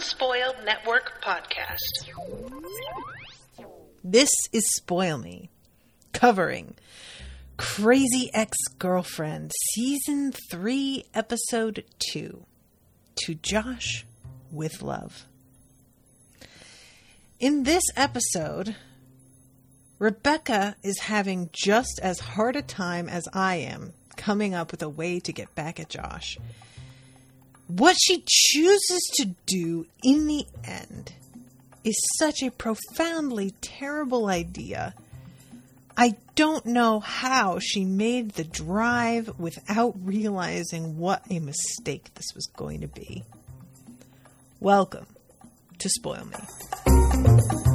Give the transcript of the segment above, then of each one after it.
Unspoiled Network podcast. This is Spoil Me, covering Crazy Ex Girlfriend, Season 3, Episode 2 To Josh with Love. In this episode, Rebecca is having just as hard a time as I am coming up with a way to get back at Josh. What she chooses to do in the end is such a profoundly terrible idea I don't know how she made the drive without realizing what a mistake this was going to be. Welcome to Spoil Me.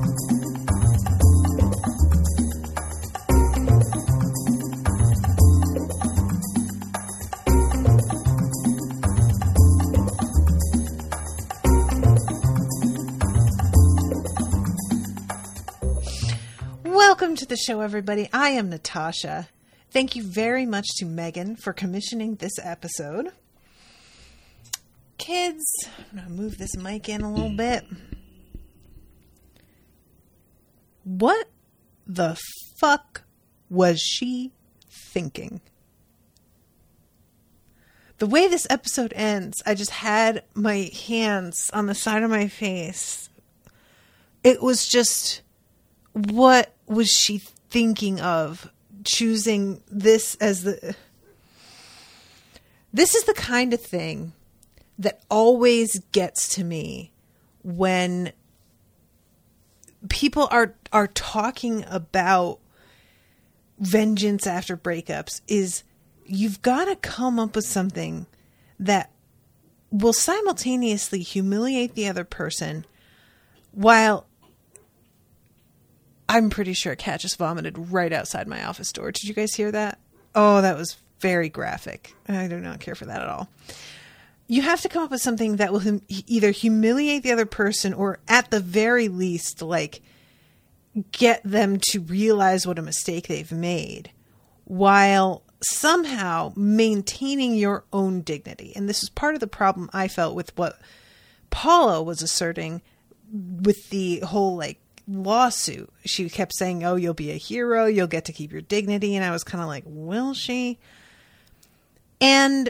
Welcome to the show, everybody. I am Natasha. Thank you very much to Megan for commissioning this episode. Kids, I'm going to move this mic in a little hmm. bit. What the fuck was she thinking? The way this episode ends, I just had my hands on the side of my face. It was just what was she thinking of choosing this as the this is the kind of thing that always gets to me when people are are talking about vengeance after breakups is you've got to come up with something that will simultaneously humiliate the other person while I'm pretty sure a cat just vomited right outside my office door. Did you guys hear that? Oh, that was very graphic. I do not care for that at all. You have to come up with something that will hum- either humiliate the other person or, at the very least, like get them to realize what a mistake they've made while somehow maintaining your own dignity. And this is part of the problem I felt with what Paula was asserting with the whole like lawsuit. She kept saying, "Oh, you'll be a hero. You'll get to keep your dignity." And I was kind of like, "Will she?" And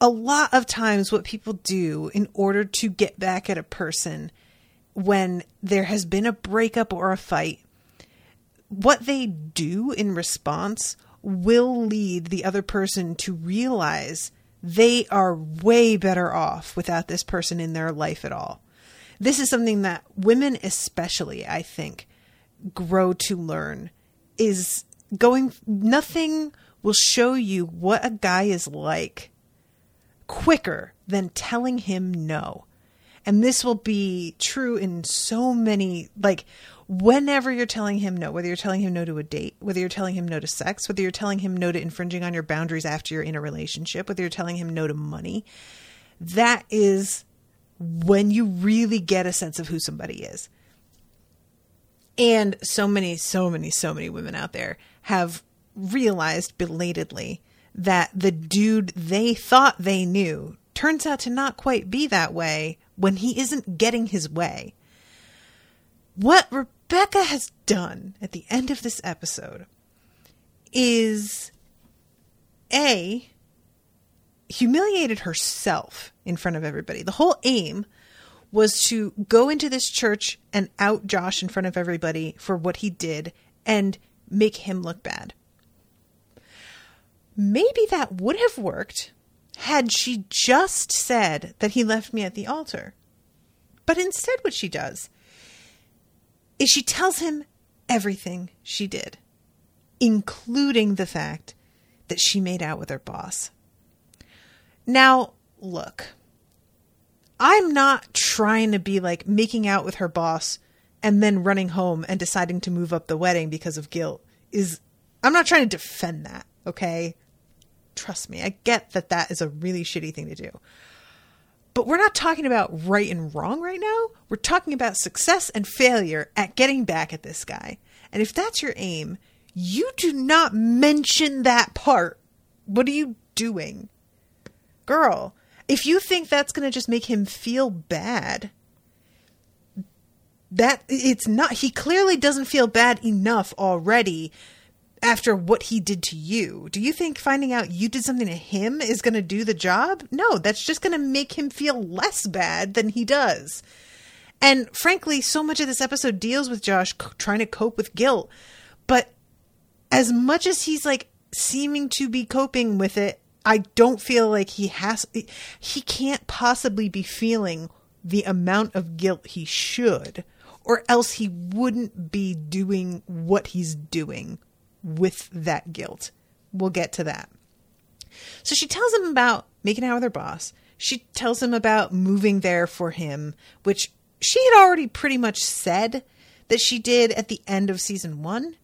a lot of times what people do in order to get back at a person when there has been a breakup or a fight, what they do in response will lead the other person to realize they are way better off without this person in their life at all this is something that women especially i think grow to learn is going nothing will show you what a guy is like quicker than telling him no. And this will be true in so many like whenever you're telling him no whether you're telling him no to a date whether you're telling him no to sex whether you're telling him no to infringing on your boundaries after you're in a relationship whether you're telling him no to money that is when you really get a sense of who somebody is. And so many, so many, so many women out there have realized belatedly that the dude they thought they knew turns out to not quite be that way when he isn't getting his way. What Rebecca has done at the end of this episode is A, humiliated herself in front of everybody. The whole aim was to go into this church and out Josh in front of everybody for what he did and make him look bad. Maybe that would have worked had she just said that he left me at the altar. But instead, what she does is she tells him everything she did, including the fact that she made out with her boss. Now, look, I'm not trying to be like making out with her boss and then running home and deciding to move up the wedding because of guilt is I'm not trying to defend that, okay? Trust me, I get that that is a really shitty thing to do. But we're not talking about right and wrong right now. We're talking about success and failure at getting back at this guy. And if that's your aim, you do not mention that part. What are you doing? Girl, if you think that's going to just make him feel bad, that it's not he clearly doesn't feel bad enough already after what he did to you. Do you think finding out you did something to him is going to do the job? No, that's just going to make him feel less bad than he does. And frankly, so much of this episode deals with Josh c- trying to cope with guilt. But as much as he's like seeming to be coping with it, I don't feel like he has, he can't possibly be feeling the amount of guilt he should, or else he wouldn't be doing what he's doing with that guilt. We'll get to that. So she tells him about making out with her boss. She tells him about moving there for him, which she had already pretty much said that she did at the end of season one.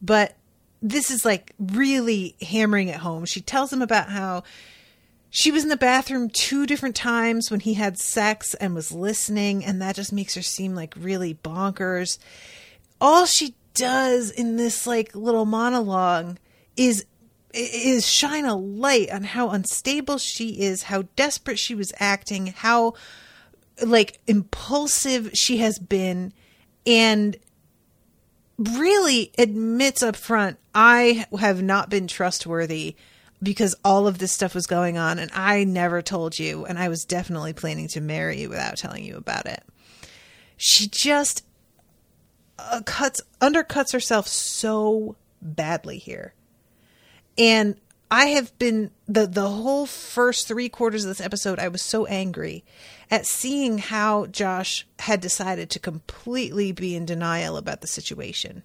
But this is like really hammering it home. She tells him about how she was in the bathroom two different times when he had sex and was listening, and that just makes her seem like really bonkers. All she does in this like little monologue is is shine a light on how unstable she is, how desperate she was acting, how like impulsive she has been and really admits up front I have not been trustworthy because all of this stuff was going on and I never told you and I was definitely planning to marry you without telling you about it. She just uh, cuts undercuts herself so badly here. And I have been the the whole first 3 quarters of this episode I was so angry at seeing how Josh had decided to completely be in denial about the situation.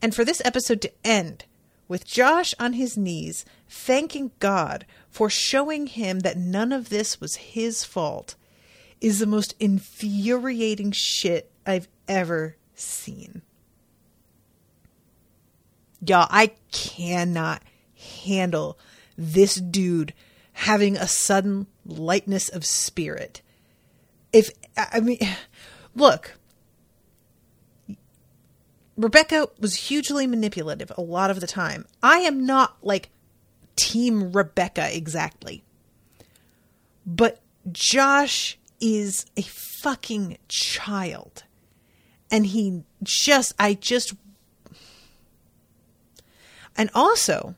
And for this episode to end with Josh on his knees thanking God for showing him that none of this was his fault is the most infuriating shit I've ever seen. Y'all, I cannot handle this dude having a sudden lightness of spirit. If, I mean, look, Rebecca was hugely manipulative a lot of the time. I am not like Team Rebecca exactly. But Josh is a fucking child and he just i just and also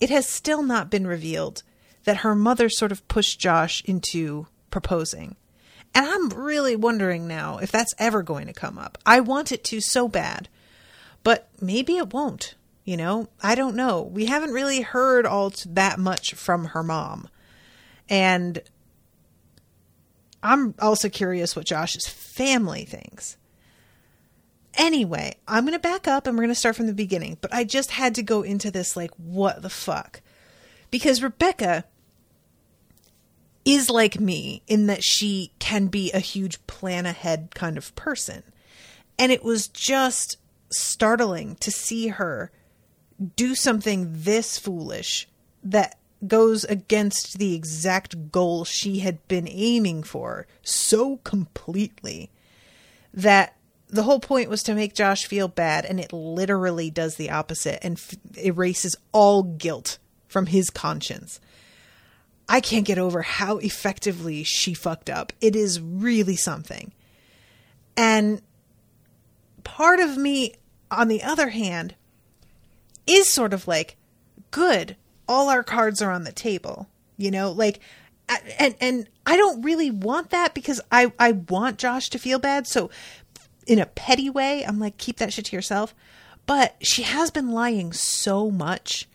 it has still not been revealed that her mother sort of pushed josh into proposing and i'm really wondering now if that's ever going to come up. I want it to so bad but maybe it won't you know? I don't know. We haven't really heard all that much from her mom. And i'm also curious what josh's family thinks. Anyway, I'm going to back up and we're going to start from the beginning, but I just had to go into this like, what the fuck? Because Rebecca is like me in that she can be a huge plan ahead kind of person. And it was just startling to see her do something this foolish that goes against the exact goal she had been aiming for so completely that the whole point was to make Josh feel bad, and it literally does the opposite and f- erases all guilt from his conscience. I can't get over how effectively she fucked up. It is really something. And part of me, on the other hand, is sort of like, good, all our cards are on the table. You know, like, and and I don't really want that because I I want Josh to feel bad. So, in a petty way, I'm like, keep that shit to yourself. But she has been lying so much,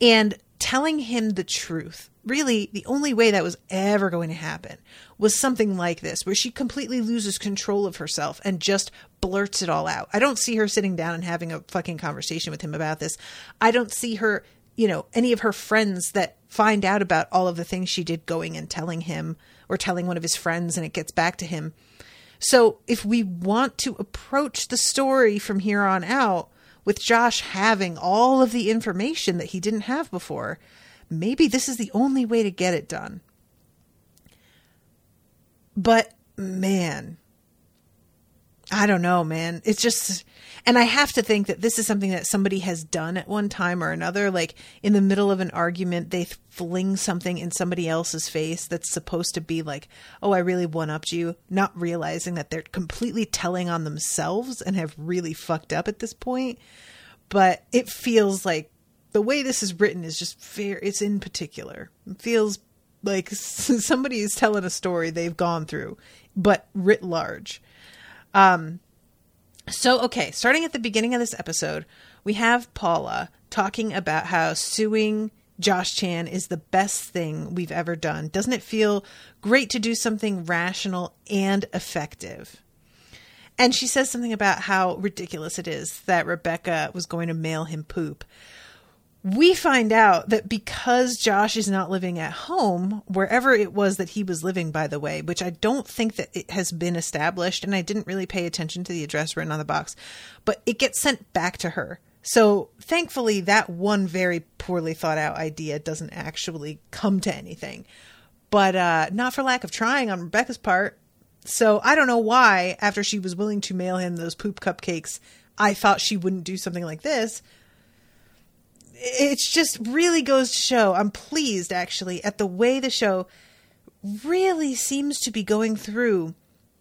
and telling him the truth. Really, the only way that was ever going to happen was something like this, where she completely loses control of herself and just blurts it all out. I don't see her sitting down and having a fucking conversation with him about this. I don't see her you know, any of her friends that find out about all of the things she did going and telling him or telling one of his friends and it gets back to him. So if we want to approach the story from here on out with Josh having all of the information that he didn't have before, maybe this is the only way to get it done. But man, I don't know, man. It's just, and I have to think that this is something that somebody has done at one time or another. Like in the middle of an argument, they fling something in somebody else's face that's supposed to be like, oh, I really one upped you, not realizing that they're completely telling on themselves and have really fucked up at this point. But it feels like the way this is written is just fair. It's in particular. It feels like somebody is telling a story they've gone through, but writ large um, so, okay, starting at the beginning of this episode, we have Paula talking about how suing Josh Chan is the best thing we've ever done. Doesn't it feel great to do something rational and effective? And she says something about how ridiculous it is that Rebecca was going to mail him poop we find out that because Josh is not living at home, wherever it was that he was living, by the way, which I don't think that it has been established, and I didn't really pay attention to the address written on the box, but it gets sent back to her. So thankfully, that one very poorly thought out idea doesn't actually come to anything, but uh, not for lack of trying on Rebecca's part. So I don't know why, after she was willing to mail him those poop cupcakes, I thought she wouldn't do something like this it's just really goes to show I'm pleased actually at the way the show really seems to be going through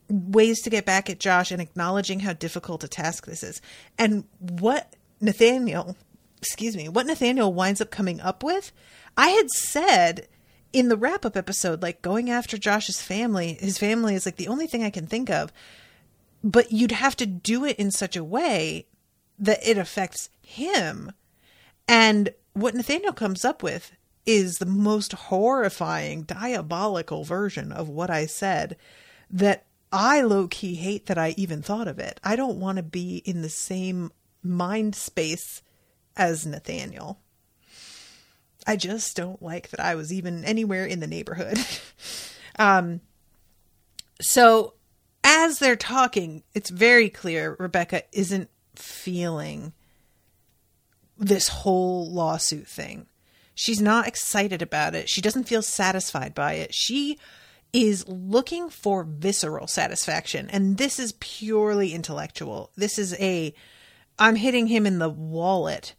ways to get back at Josh and acknowledging how difficult a task this is. And what Nathaniel, excuse me, what Nathaniel winds up coming up with, I had said in the wrap up episode, like going after Josh's family, his family is like the only thing I can think of. But you'd have to do it in such a way that it affects him and what Nathaniel comes up with is the most horrifying, diabolical version of what I said that I low key hate that I even thought of it. I don't want to be in the same mind space as Nathaniel. I just don't like that I was even anywhere in the neighborhood. um, so as they're talking, it's very clear Rebecca isn't feeling this whole lawsuit thing. She's not excited about it. She doesn't feel satisfied by it. She is looking for visceral satisfaction. And this is purely intellectual. This is a, I'm hitting him in the wallet.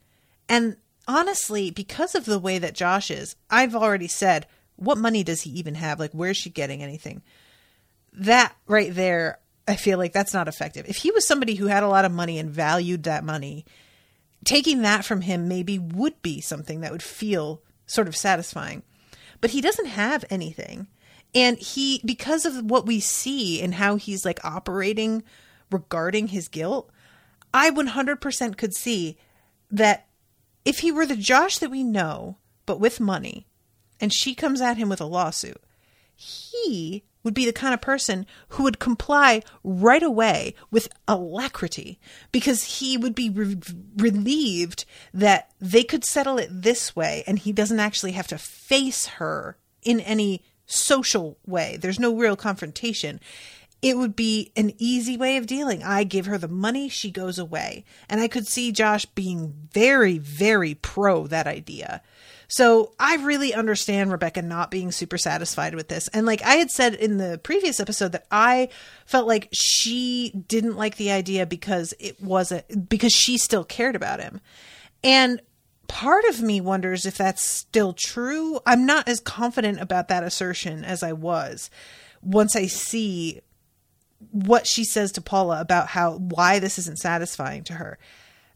And honestly, because of the way that Josh is, I've already said, what money does he even have? Like, where's she getting anything? That right there, I feel like that's not effective. If he was somebody who had a lot of money and valued that money, taking that from him maybe would be something that would feel sort of satisfying. But he doesn't have anything. And he, because of what we see and how he's like operating regarding his guilt, I 100% could see that if he were the Josh that we know, but with money, and she comes at him with a lawsuit, he would be the kind of person who would comply right away with alacrity because he would be re- relieved that they could settle it this way and he doesn't actually have to face her in any social way. There's no real confrontation. It would be an easy way of dealing. I give her the money, she goes away. And I could see Josh being very, very pro that idea. So I really understand Rebecca not being super satisfied with this. And like I had said in the previous episode that I felt like she didn't like the idea because it wasn't because she still cared about him. And part of me wonders if that's still true. I'm not as confident about that assertion as I was once I see what she says to Paula about how why this isn't satisfying to her.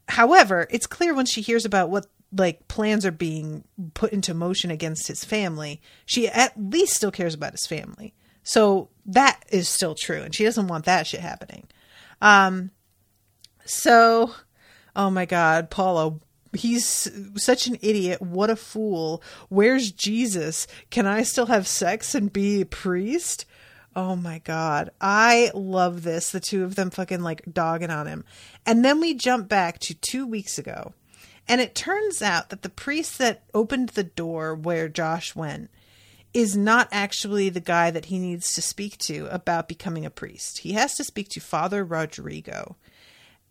However, it's clear when she hears about what like plans are being put into motion against his family, she at least still cares about his family. So that is still true and she doesn't want that shit happening. Um so oh my god, Paula he's such an idiot. What a fool. Where's Jesus? Can I still have sex and be a priest? Oh my god. I love this. The two of them fucking like dogging on him. And then we jump back to 2 weeks ago. And it turns out that the priest that opened the door where Josh went is not actually the guy that he needs to speak to about becoming a priest. He has to speak to Father Rodrigo.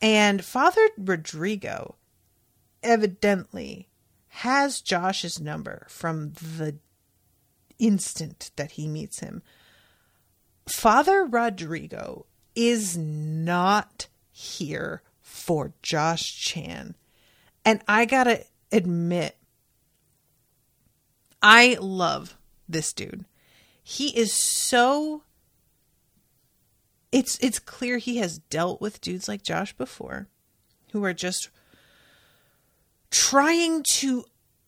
And Father Rodrigo evidently has Josh's number from the instant that he meets him. Father Rodrigo is not here for Josh Chan. And I gotta admit, I love this dude. He is so it's it's clear he has dealt with dudes like Josh before who are just trying to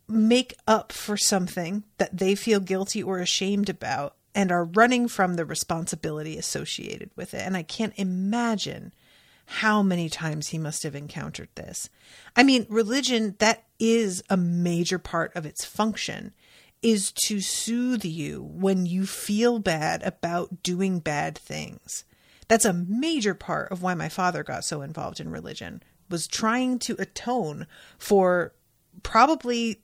make up for something that they feel guilty or ashamed about and are running from the responsibility associated with it. And I can't imagine how many times he must have encountered this. I mean, religion, that is a major part of its function, is to soothe you when you feel bad about doing bad things. That's a major part of why my father got so involved in religion, was trying to atone for probably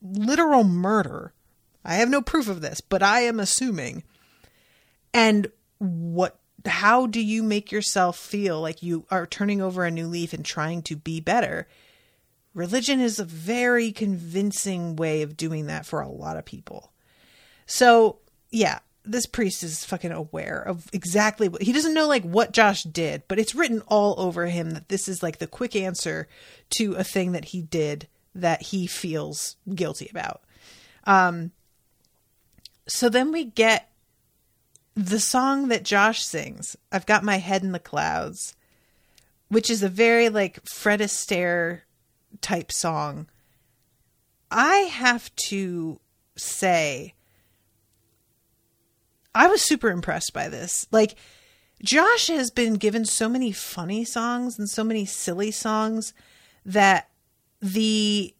literal murder I have no proof of this, but I am assuming. And what how do you make yourself feel like you are turning over a new leaf and trying to be better? Religion is a very convincing way of doing that for a lot of people. So, yeah, this priest is fucking aware of exactly what he doesn't know like what Josh did, but it's written all over him that this is like the quick answer to a thing that he did that he feels guilty about. Um so then we get the song that Josh sings, I've Got My Head in the Clouds, which is a very like Fred Astaire type song. I have to say, I was super impressed by this. Like, Josh has been given so many funny songs and so many silly songs that the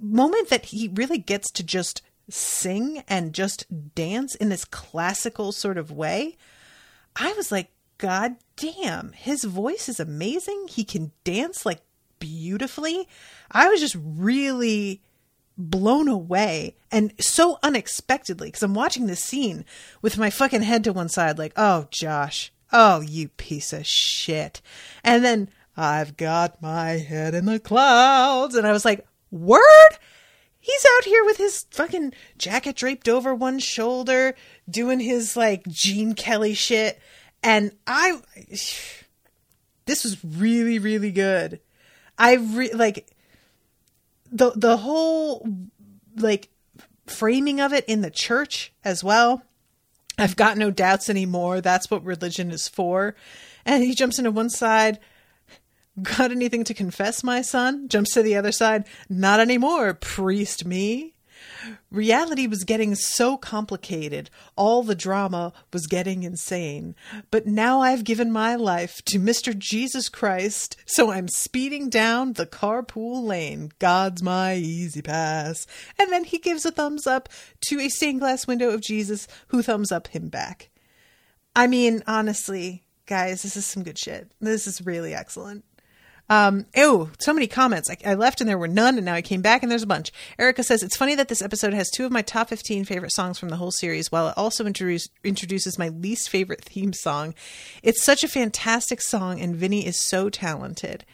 moment that he really gets to just sing and just dance in this classical sort of way, I was like, God damn, his voice is amazing. He can dance like beautifully. I was just really blown away and so unexpectedly because I'm watching this scene with my fucking head to one side, like, oh, Josh, oh, you piece of shit. And then I've got my head in the clouds. And I was like, word? He's out here with his fucking jacket draped over one shoulder, doing his like Gene Kelly shit. And I, this was really, really good. I re- like the the whole like framing of it in the church as well. I've got no doubts anymore. That's what religion is for. And he jumps into one side Got anything to confess, my son? Jumps to the other side. Not anymore, priest me. Reality was getting so complicated, all the drama was getting insane. But now I've given my life to Mr. Jesus Christ, so I'm speeding down the carpool lane. God's my E-ZPass. And then he gives a thumbs up to a stained glass window of Jesus, who thumbs up him back. I mean, honestly, guys, this is some good shit. This is really excellent. Um, oh, so many comments. I, I, left and there were none, and now I came back and there's a bunch. Erica says it's funny that this episode has two of my top 15 favorite songs from the whole series, while it also introduce, introduces my least favorite theme song. It's such a fantastic song, and Vinny is so talented.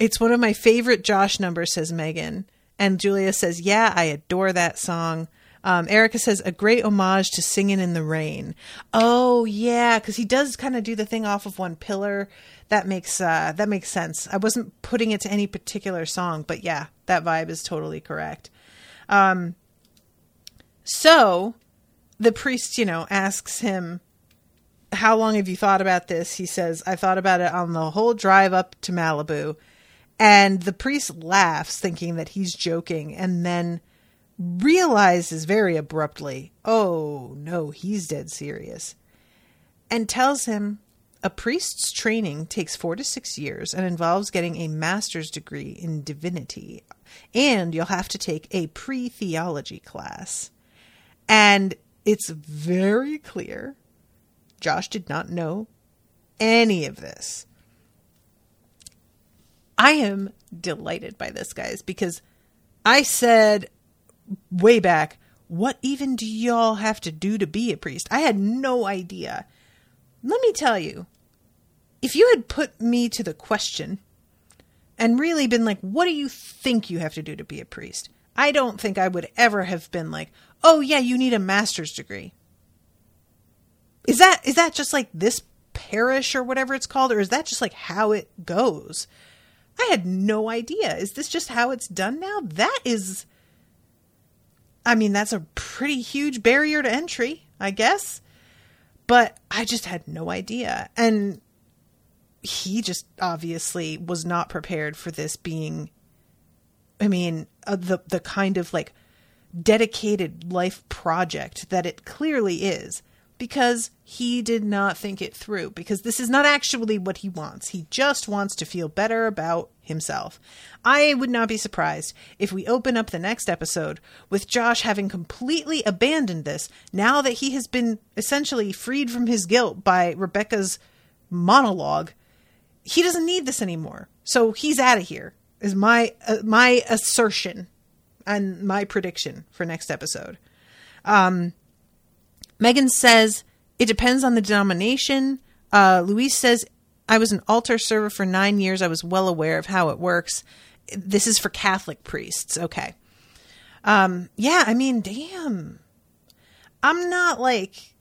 It's one of my favorite Josh numbers, says Megan. And Julia says, Yeah, I adore that song. Um, Erica says, A great homage to Singing in the Rain. Oh, yeah, because he does kind of do the thing off of one pillar. That makes uh, that makes sense. I wasn't putting it to any particular song, but yeah, that vibe is totally correct. Um, so the priest, you know, asks him, How long have you thought about this? He says, I thought about it on the whole drive up to Malibu. And the priest laughs, thinking that he's joking, and then realizes very abruptly, Oh, no, he's dead serious. And tells him a priest's training takes four to six years and involves getting a master's degree in divinity. And you'll have to take a pre theology class. And it's very clear Josh did not know any of this. I am delighted by this, guys, because I said way back, what even do y'all have to do to be a priest? I had no idea. Let me tell you, if you had put me to the question and really been like, what do you think you have to do to be a priest? I don't think I would ever have been like, oh yeah, you need a master's degree. Is that is that just like this parish or whatever it's called, or is that just like how it goes? I had no idea. Is this just how it's done now? That is I mean, that's a pretty huge barrier to entry, I guess. But I just had no idea. And he just obviously was not prepared for this being I mean, uh, the the kind of like dedicated life project that it clearly is because he did not think it through because this is not actually what he wants. He just wants to feel better about himself. I would not be surprised if we open up the next episode with Josh having completely abandoned this now that he has been essentially freed from his guilt by Rebecca's monologue. He doesn't need this anymore. So he's out of here. Is my uh, my assertion and my prediction for next episode. Um Megan says it depends on the denomination. Uh, Luis says I was an altar server for nine years. I was well aware of how it works. This is for Catholic priests. Okay. Um, yeah, I mean, damn. I'm not like,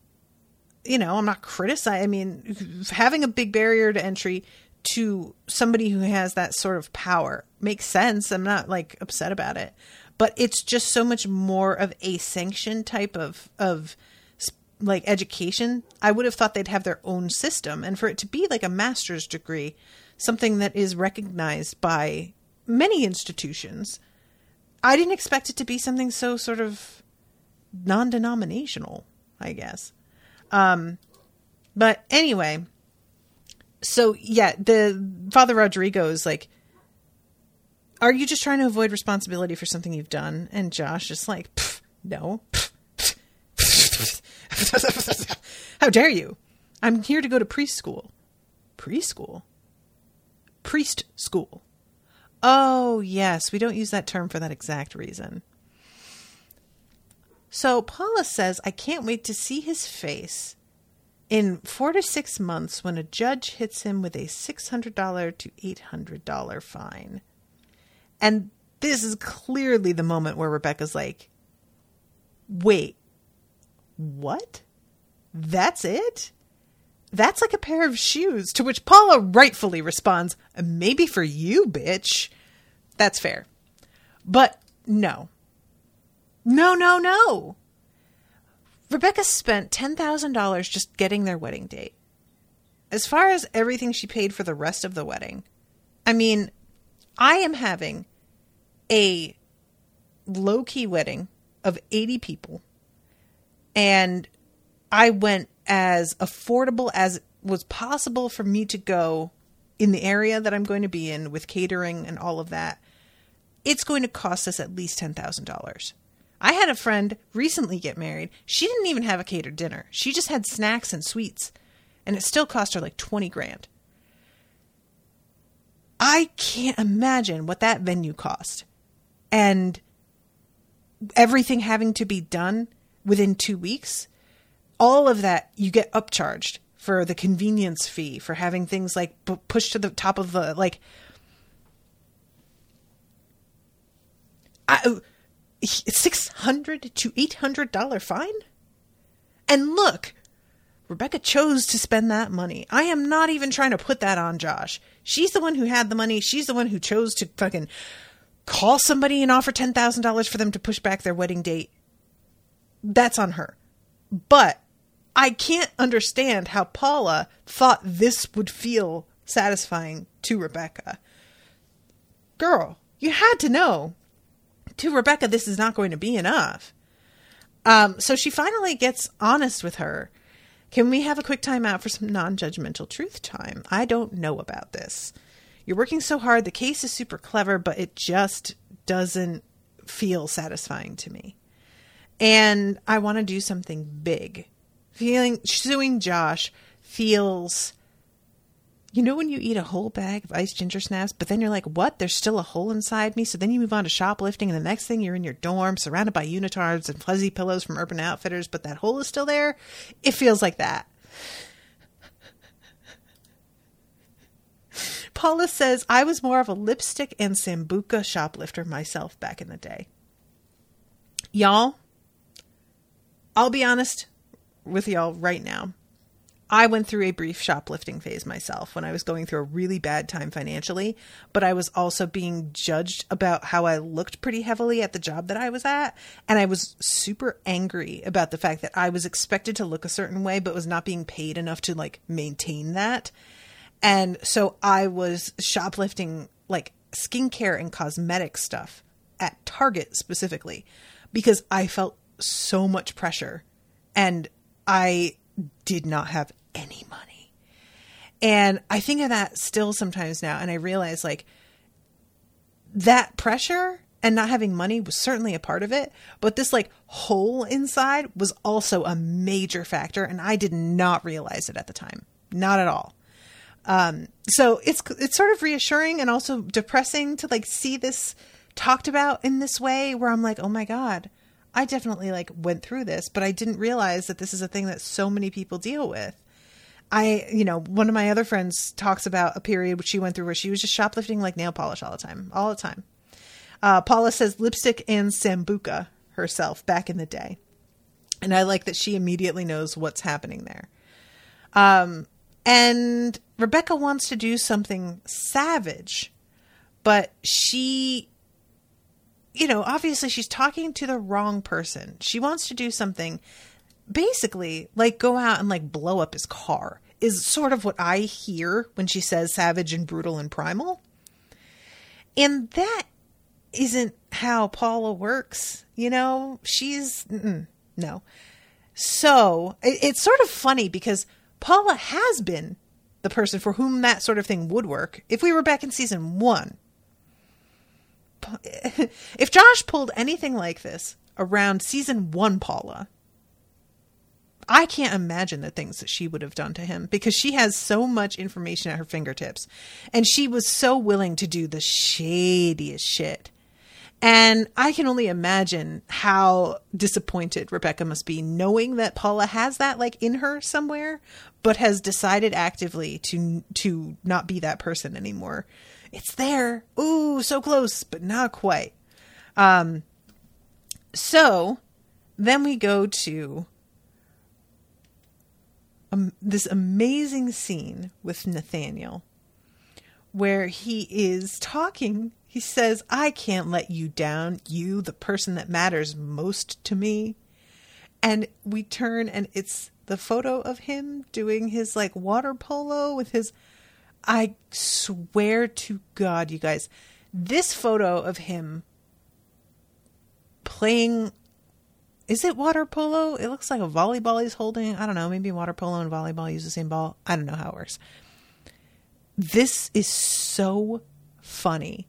you know, I'm not criticizing. I mean, having a big barrier to entry to somebody who has that sort of power makes sense. I'm not like upset about it, but it's just so much more of a sanction type of of like education, I would have thought they'd have their own system. And for it to be like a master's degree, something that is recognized by many institutions, I didn't expect it to be something so sort of non denominational, I guess. Um, but anyway, so yeah, the Father Rodrigo is like, Are you just trying to avoid responsibility for something you've done? And Josh is like, No. How dare you? I'm here to go to preschool. Preschool? Priest school. Oh, yes, we don't use that term for that exact reason. So Paula says, I can't wait to see his face in four to six months when a judge hits him with a $600 to $800 fine. And this is clearly the moment where Rebecca's like, wait, what? That's it? That's like a pair of shoes. To which Paula rightfully responds, Maybe for you, bitch. That's fair. But no. No, no, no. Rebecca spent $10,000 just getting their wedding date. As far as everything she paid for the rest of the wedding, I mean, I am having a low key wedding of 80 people and I went as affordable as was possible for me to go in the area that I'm going to be in with catering and all of that. It's going to cost us at least $10,000. I had a friend recently get married. She didn't even have a catered dinner. She just had snacks and sweets, and it still cost her like 20 grand. I can't imagine what that venue cost. And everything having to be done within two weeks, all of that you get upcharged for the convenience fee for having things like pushed to the top of the like. Six hundred to eight hundred dollar fine. And look, Rebecca chose to spend that money. I am not even trying to put that on Josh. She's the one who had the money. She's the one who chose to fucking call somebody and offer ten thousand dollars for them to push back their wedding date. That's on her. But I can't understand how Paula thought this would feel satisfying to Rebecca. Girl, you had to know. To Rebecca, this is not going to be enough. Um, so she finally gets honest with her. Can we have a quick time out for some non judgmental truth time? I don't know about this. You're working so hard. The case is super clever, but it just doesn't feel satisfying to me. And I want to do something big. Feeling suing Josh feels you know when you eat a whole bag of iced ginger snaps, but then you're like, what? There's still a hole inside me. So then you move on to shoplifting, and the next thing you're in your dorm, surrounded by unitards and fuzzy pillows from Urban Outfitters, but that hole is still there. It feels like that. Paula says, I was more of a lipstick and Sambuca shoplifter myself back in the day. Y'all, I'll be honest with y'all right now. I went through a brief shoplifting phase myself when I was going through a really bad time financially, but I was also being judged about how I looked pretty heavily at the job that I was at. And I was super angry about the fact that I was expected to look a certain way, but was not being paid enough to like maintain that. And so I was shoplifting like skincare and cosmetic stuff at Target specifically because I felt so much pressure and I did not have any money. And I think of that still sometimes now. And I realize like that pressure and not having money was certainly a part of it. But this like hole inside was also a major factor. And I did not realize it at the time. Not at all. Um, so it's, it's sort of reassuring and also depressing to like see this talked about in this way where I'm like, oh my God, I definitely like went through this, but I didn't realize that this is a thing that so many people deal with. I, you know, one of my other friends talks about a period which she went through where she was just shoplifting like nail polish all the time, all the time. Uh, Paula says lipstick and sambuca herself back in the day. And I like that she immediately knows what's happening there. Um, and Rebecca wants to do something savage, but she, you know, obviously she's talking to the wrong person. She wants to do something basically like go out and like blow up his car is sort of what I hear when she says savage and brutal and primal. And that isn't how Paula works, you know? She's no. So, it, it's sort of funny because Paula has been the person for whom that sort of thing would work if we were back in season 1. If Josh pulled anything like this around season 1 Paula, I can't imagine the things that she would have done to him because she has so much information at her fingertips. And she was so willing to do the shadiest shit. And I can only imagine how disappointed Rebecca must be knowing that Paula has that like in her somewhere, but has decided actively to to not be that person anymore. It's there. Ooh, so close, but not quite. Um so then we go to um, this amazing scene with Nathaniel where he is talking. He says, I can't let you down, you, the person that matters most to me. And we turn, and it's the photo of him doing his like water polo with his. I swear to God, you guys, this photo of him playing is it water polo? It looks like a volleyball he's holding. I don't know. Maybe water polo and volleyball use the same ball. I don't know how it works. This is so funny.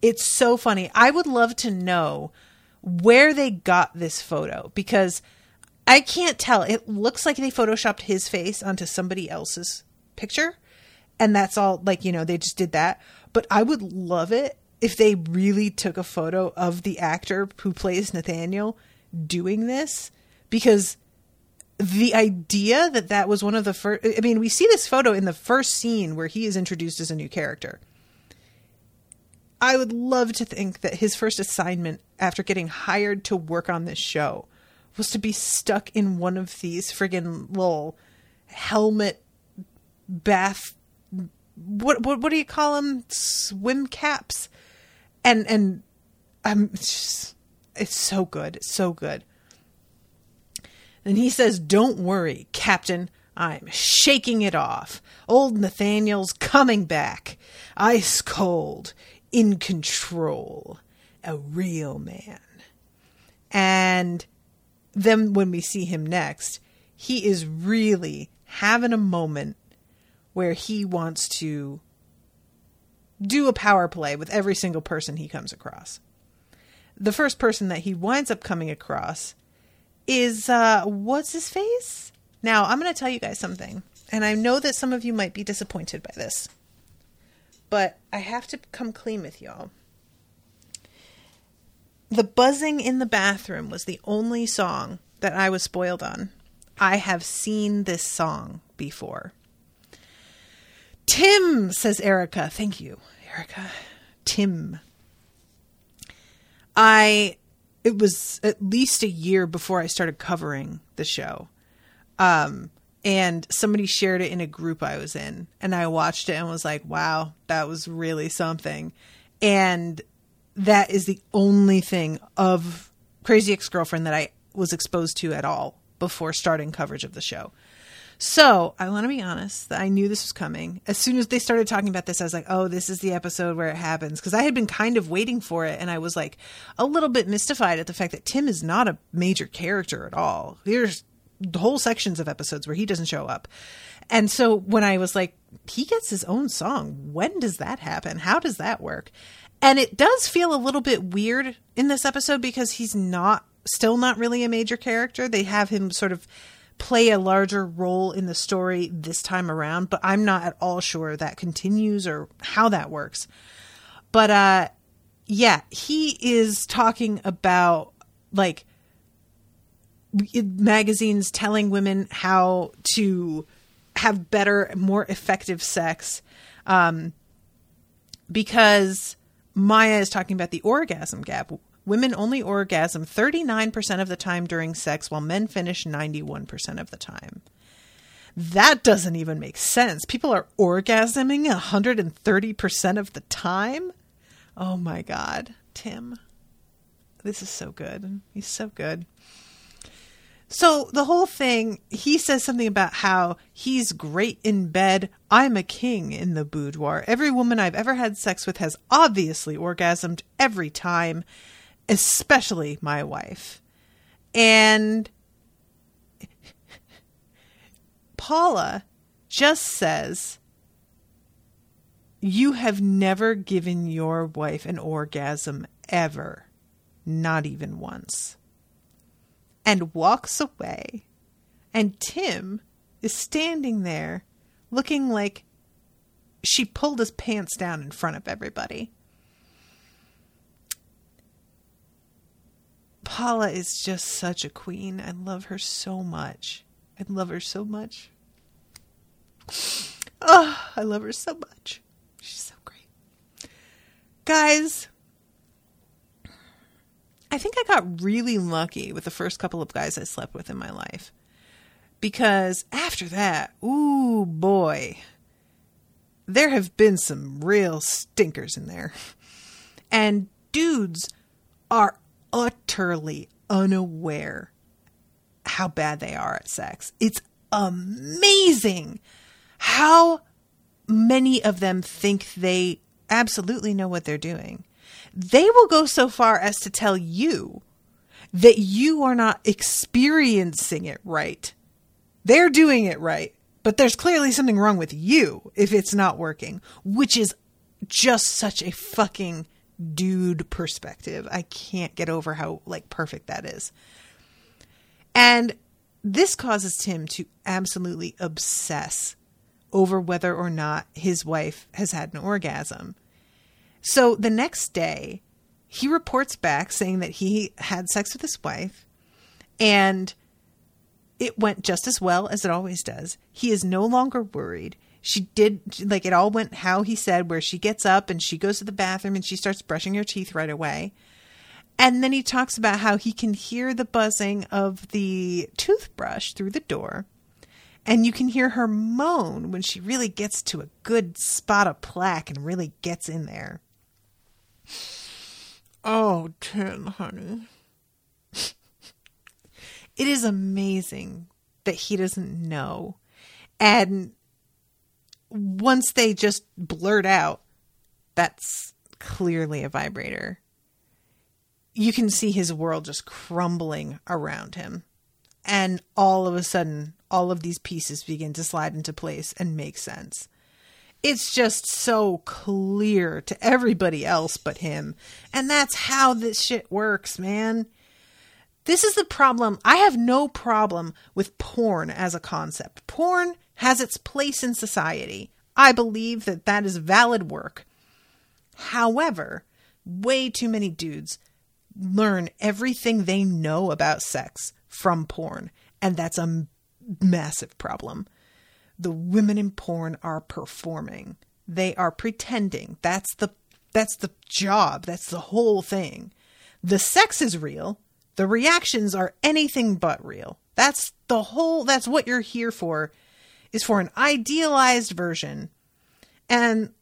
It's so funny. I would love to know where they got this photo because I can't tell. It looks like they photoshopped his face onto somebody else's picture. And that's all, like, you know, they just did that. But I would love it if they really took a photo of the actor who plays Nathaniel doing this because the idea that that was one of the first i mean we see this photo in the first scene where he is introduced as a new character I would love to think that his first assignment after getting hired to work on this show was to be stuck in one of these friggin' little helmet bath what what what do you call them swim caps? And and I'm it's, it's so good. It's so good. And he says don't worry captain. I'm shaking it off. Old Nathaniel's coming back. Ice cold. In control. A real man. And then when we see him next he is really having a moment where he wants to do a power play with every single person he comes across. The first person that he winds up coming across is uh what's his face? Now, I'm going to tell you guys something, and I know that some of you might be disappointed by this. But I have to come clean with y'all. The buzzing in the bathroom was the only song that I was spoiled on. I have seen this song before. Tim, says Erica. Thank you, Erica. Tim. I, it was at least a year before I started covering the show. Um, and somebody shared it in a group I was in, and I watched it and was like, wow, that was really something. And that is the only thing of Crazy Ex Girlfriend that I was exposed to at all before starting coverage of the show. So I want to be honest. I knew this was coming. As soon as they started talking about this, I was like, "Oh, this is the episode where it happens." Because I had been kind of waiting for it, and I was like a little bit mystified at the fact that Tim is not a major character at all. There's whole sections of episodes where he doesn't show up, and so when I was like, "He gets his own song," when does that happen? How does that work? And it does feel a little bit weird in this episode because he's not still not really a major character. They have him sort of play a larger role in the story this time around, but I'm not at all sure that continues or how that works. But uh yeah, he is talking about like magazines telling women how to have better, more effective sex. Um because Maya is talking about the orgasm gap. Women only orgasm 39% of the time during sex, while men finish 91% of the time. That doesn't even make sense. People are orgasming 130% of the time? Oh my God, Tim. This is so good. He's so good. So the whole thing, he says something about how he's great in bed. I'm a king in the boudoir. Every woman I've ever had sex with has obviously orgasmed every time especially my wife. And Paula just says, You have never given your wife an orgasm ever, not even once. And walks away. And Tim is standing there looking like she pulled his pants down in front of everybody. Paula is just such a queen. I love her so much. I love her so much. Oh, I love her so much. She's so great. Guys, I think I got really lucky with the first couple of guys I slept with in my life. Because after that, ooh boy, there have been some real stinkers in there. And dudes are utterly unaware how bad they are at sex. It's amazing how many of them think they absolutely know what they're doing. They will go so far as to tell you that you are not experiencing it right. They're doing it right, but there's clearly something wrong with you if it's not working, which is just such a fucking dude perspective. I can't get over how like perfect that is. And this causes Tim to absolutely obsess over whether or not his wife has had an orgasm. So the next day, he reports back saying that he had sex with his wife and it went just as well as it always does. He is no longer worried. She did like it all went how he said, where she gets up and she goes to the bathroom and she starts brushing her teeth right away. And then he talks about how he can hear the buzzing of the toothbrush through the door. And you can hear her moan when she really gets to a good spot of plaque and really gets in there. Oh, honey. it is amazing that he doesn't know. And once they just blurt out, that's clearly a vibrator, you can see his world just crumbling around him. And all of a sudden, all of these pieces begin to slide into place and make sense. It's just so clear to everybody else but him. And that's how this shit works, man. This is the problem. I have no problem with porn as a concept. Porn has its place in society. I believe that that is valid work. However, way too many dudes learn everything they know about sex from porn, and that's a massive problem. The women in porn are performing. They are pretending. That's the that's the job. That's the whole thing. The sex is real. The reactions are anything but real. That's the whole that's what you're here for is for an idealized version. And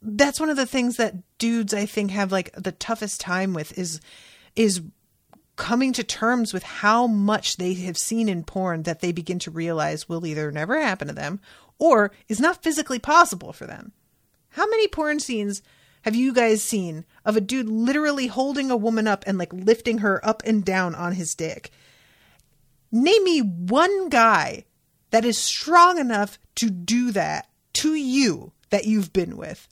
that's one of the things that dudes I think have like the toughest time with is is coming to terms with how much they have seen in porn that they begin to realize will either never happen to them or is not physically possible for them. How many porn scenes have you guys seen of a dude literally holding a woman up and like lifting her up and down on his dick? Name me one guy that is strong enough to do that to you that you've been with,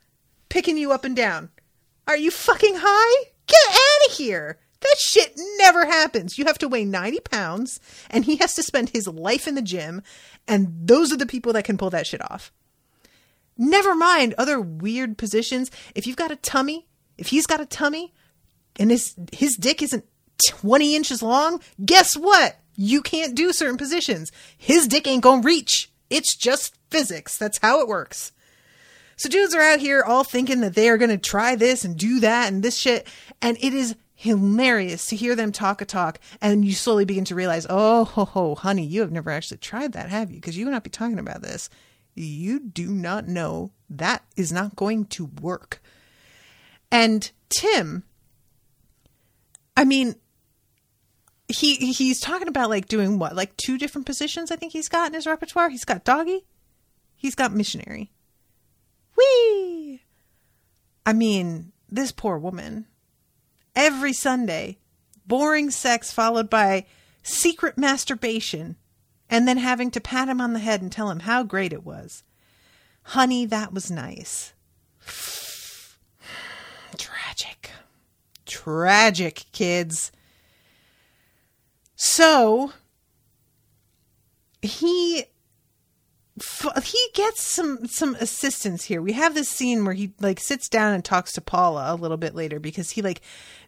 picking you up and down. Are you fucking high? Get out of here. That shit never happens. You have to weigh 90 pounds, and he has to spend his life in the gym, and those are the people that can pull that shit off. Never mind other weird positions. If you've got a tummy, if he's got a tummy, and his his dick isn't 20 inches long, guess what? You can't do certain positions. His dick ain't gonna reach. It's just physics. That's how it works. So dudes are out here all thinking that they are to try this and do that and this shit. And it is hilarious to hear them talk a talk and you slowly begin to realize, oh, ho, ho, honey, you have never actually tried that, have you? Because you would not be talking about this. You do not know that is not going to work. And Tim, I mean, he he's talking about like doing what, like two different positions. I think he's got in his repertoire. He's got doggy, he's got missionary. Whee! I mean, this poor woman every Sunday, boring sex followed by secret masturbation, and then having to pat him on the head and tell him how great it was. Honey, that was nice. Tragic. Tragic, kids. So, he he gets some some assistance here. We have this scene where he like sits down and talks to Paula a little bit later because he like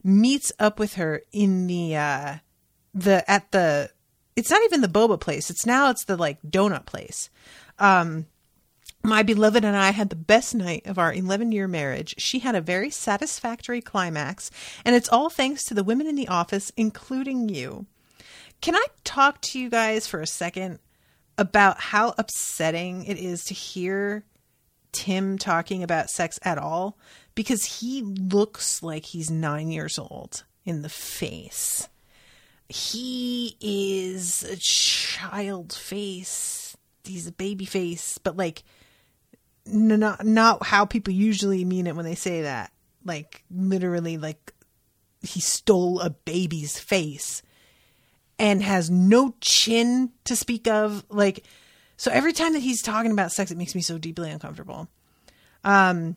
meets up with her in the uh the at the it's not even the boba place. It's now it's the like donut place. Um my beloved and I had the best night of our 11 year marriage. She had a very satisfactory climax, and it's all thanks to the women in the office, including you. Can I talk to you guys for a second about how upsetting it is to hear Tim talking about sex at all because he looks like he's nine years old in the face. He is a child face. He's a baby face, but like not not how people usually mean it when they say that. Like literally like he stole a baby's face and has no chin to speak of. Like, so every time that he's talking about sex, it makes me so deeply uncomfortable. Um,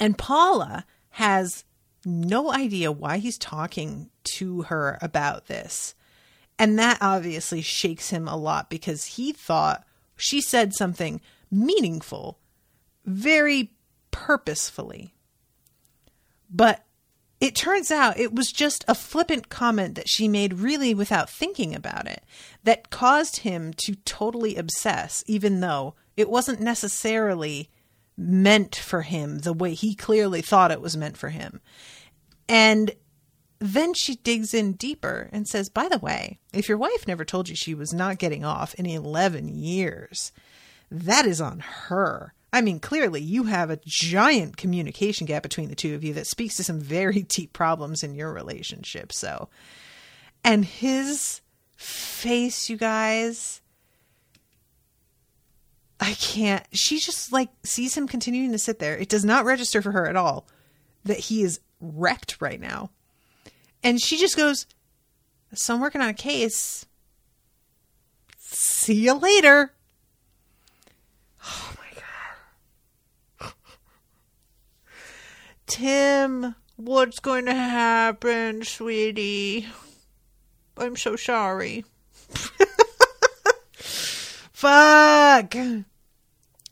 and Paula has no idea why he's talking to her about this. And that obviously shakes him a lot because he thought she said something meaningful very purposefully. But it turns out it was just a flippant comment that she made really without thinking about it that caused him to totally obsess, even though It wasn't necessarily meant for him the way he clearly thought it was meant for him. And then she digs in deeper and says, By the way, if your wife never told you she was not getting off in 11 years, that is on her. I mean, clearly you have a giant communication gap between the two of you that speaks to some very deep problems in your relationship. So, and his face, you guys, I can't. She just like sees him continuing to sit there. It does not register for her at all that he is wrecked right now. And she just goes, So I'm working on a case. See you later. Oh my God. Tim, what's going to happen, sweetie? I'm so sorry. Fuck.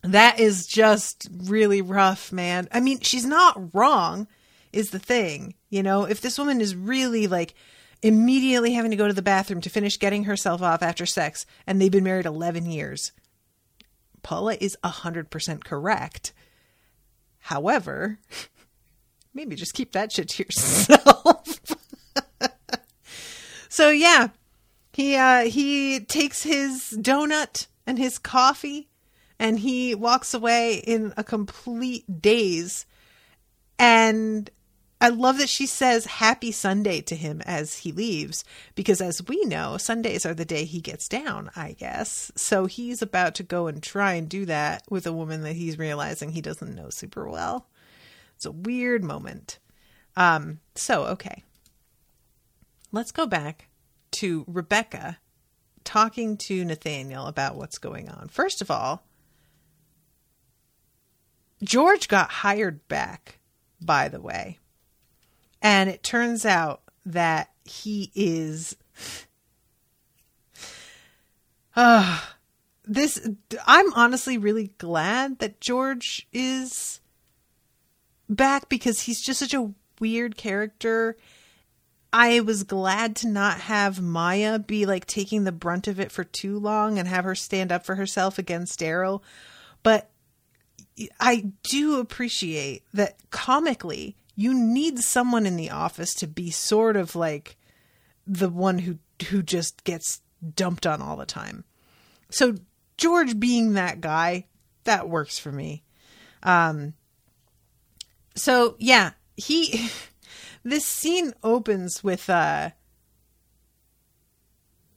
That is just really rough, man. I mean, she's not wrong, is the thing. You know, if this woman is really like immediately having to go to the bathroom to finish getting herself off after sex, and they've been married 11 years, Paula is 100% correct. However, maybe just keep that shit to yourself. so yeah, he uh he takes his donut and his coffee and he walks away in a complete daze. And I love that she says happy Sunday to him as he leaves because as we know, Sundays are the day he gets down, I guess. So he's about to go and try and do that with a woman that he's realizing he doesn't know super well. It's a weird moment. Um so okay. Let's go back to Rebecca talking to Nathaniel about what's going on. First of all, George got hired back, by the way. And it turns out that he is. Uh, this. I'm honestly really glad that George is back because he's just such a weird character I was glad to not have Maya be like taking the brunt of it for too long and have her stand up for herself against Darryl. But I do appreciate that comically, you need someone in the office to be sort of like the one who who just gets dumped on all the time. So George being that guy, that works for me. Um so yeah, he this scene opens with uh,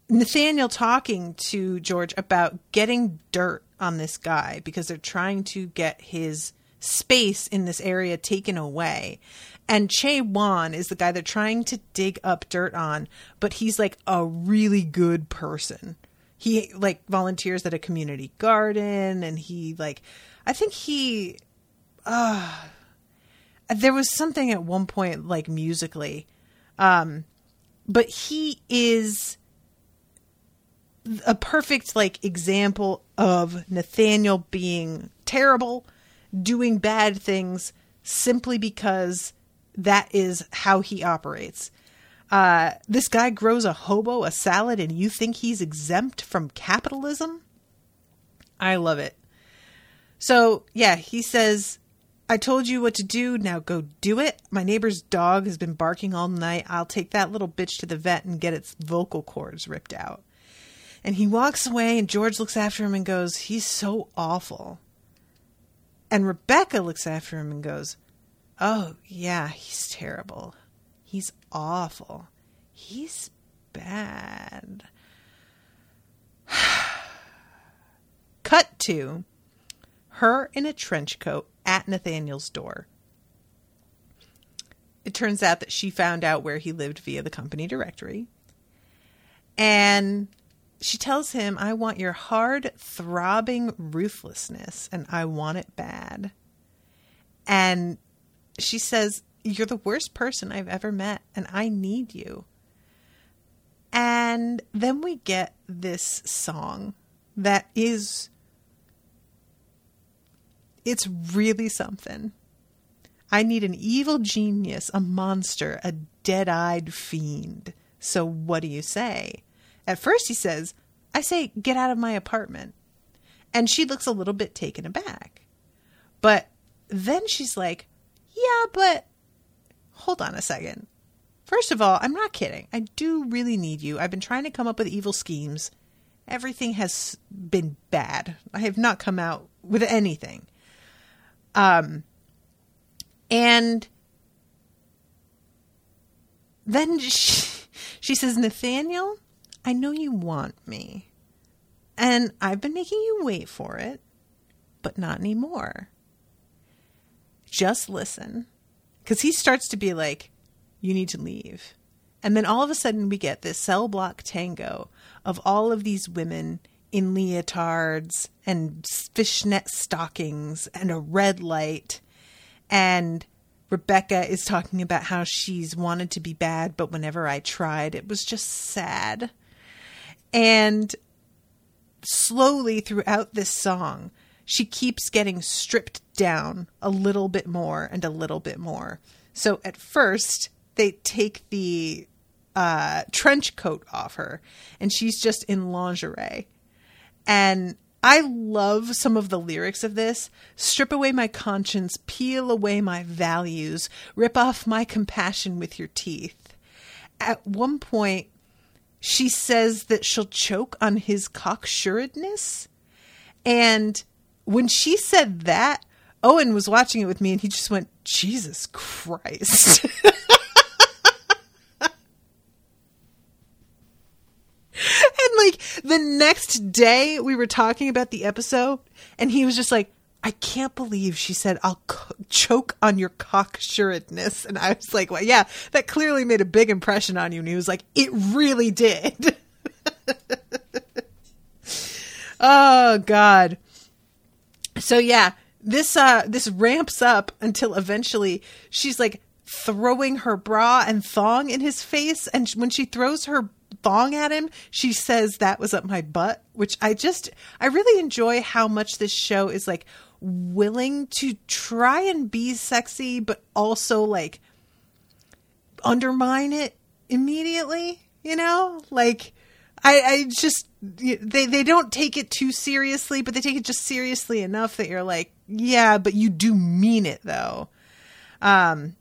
Nathaniel talking to George about getting dirt on this guy because they're trying to get his space in this area taken away. And Che Wan is the guy they're trying to dig up dirt on, but he's like a really good person. He like volunteers at a community garden and he like I think he uh there was something at one point like musically um but he is a perfect like example of Nathaniel being terrible doing bad things simply because that is how he operates. Uh, this guy grows a hobo a salad and you think he's exempt from capitalism? I love it. So yeah he says I told you what to do. Now go do it. My neighbor's dog has been barking all night. I'll take that little bitch to the vet and get its vocal cords ripped out. And he walks away, and George looks after him and goes, He's so awful. And Rebecca looks after him and goes, Oh, yeah, he's terrible. He's awful. He's bad. Cut to her in a trench coat at Nathaniel's door. It turns out that she found out where he lived via the company directory. And she tells him, I want your hard, throbbing ruthlessness, and I want it bad. And she says, You're the worst person I've ever met, and I need you. And then we get this song that is it's really something. I need an evil genius, a monster, a dead eyed fiend. So what do you say? At first he says, I say, get out of my apartment. And she looks a little bit taken aback. But then she's like, Yeah, but hold on a second. First of all, I'm not kidding. I do really need you. I've been trying to come up with evil schemes. Everything has been bad. I have not come out with anything. Um, and then she, she says, Nathaniel, I know you want me. And I've been making you wait for it, but not anymore. Just listen. Because he starts to be like, you need to leave. And then all of a sudden, we get this cell block tango of all of these women in leotards and fishnet stockings and a red light. And Rebecca is talking about how she's wanted to be bad, but whenever I tried, it was just sad. And slowly throughout this song, she keeps getting stripped down a little bit more and a little bit more. So at first, they take the uh, trench coat off her, and she's just in lingerie. And I love some of the lyrics of this. Strip away my conscience, peel away my values, rip off my compassion with your teeth. At one point, she says that she'll choke on his cocksuredness. And when she said that, Owen was watching it with me and he just went, Jesus Christ. and like the next day we were talking about the episode and he was just like I can't believe she said I'll co- choke on your cocksuredness and I was like well yeah that clearly made a big impression on you. And he was like it really did. Oh god. So yeah this uh this ramps up until eventually she's like throwing her bra and thong in his face and when she throws her thong at him, she says that was up my butt, which I just I really enjoy how much this show is like willing to try and be sexy but also like undermine it immediately, you know? Like I I just they they don't take it too seriously, but they take it just seriously enough that you're like, yeah, but you do mean it though. Um